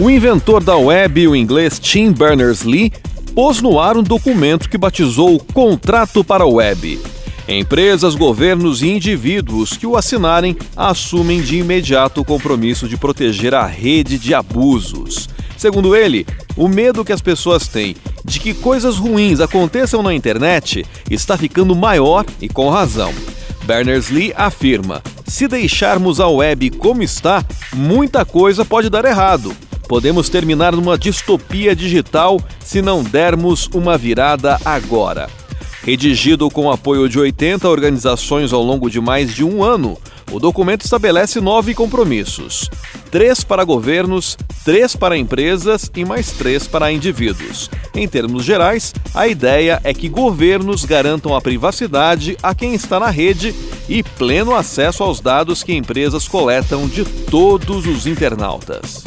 O inventor da web, o inglês Tim Berners-Lee, pôs no ar um documento que batizou Contrato para a Web. Empresas, governos e indivíduos que o assinarem assumem de imediato o compromisso de proteger a rede de abusos. Segundo ele, o medo que as pessoas têm de que coisas ruins aconteçam na internet está ficando maior e com razão. Berners-Lee afirma: se deixarmos a web como está, muita coisa pode dar errado. Podemos terminar numa distopia digital se não dermos uma virada agora. Redigido com apoio de 80 organizações ao longo de mais de um ano, o documento estabelece nove compromissos: três para governos, três para empresas e mais três para indivíduos. Em termos gerais, a ideia é que governos garantam a privacidade a quem está na rede e pleno acesso aos dados que empresas coletam de todos os internautas.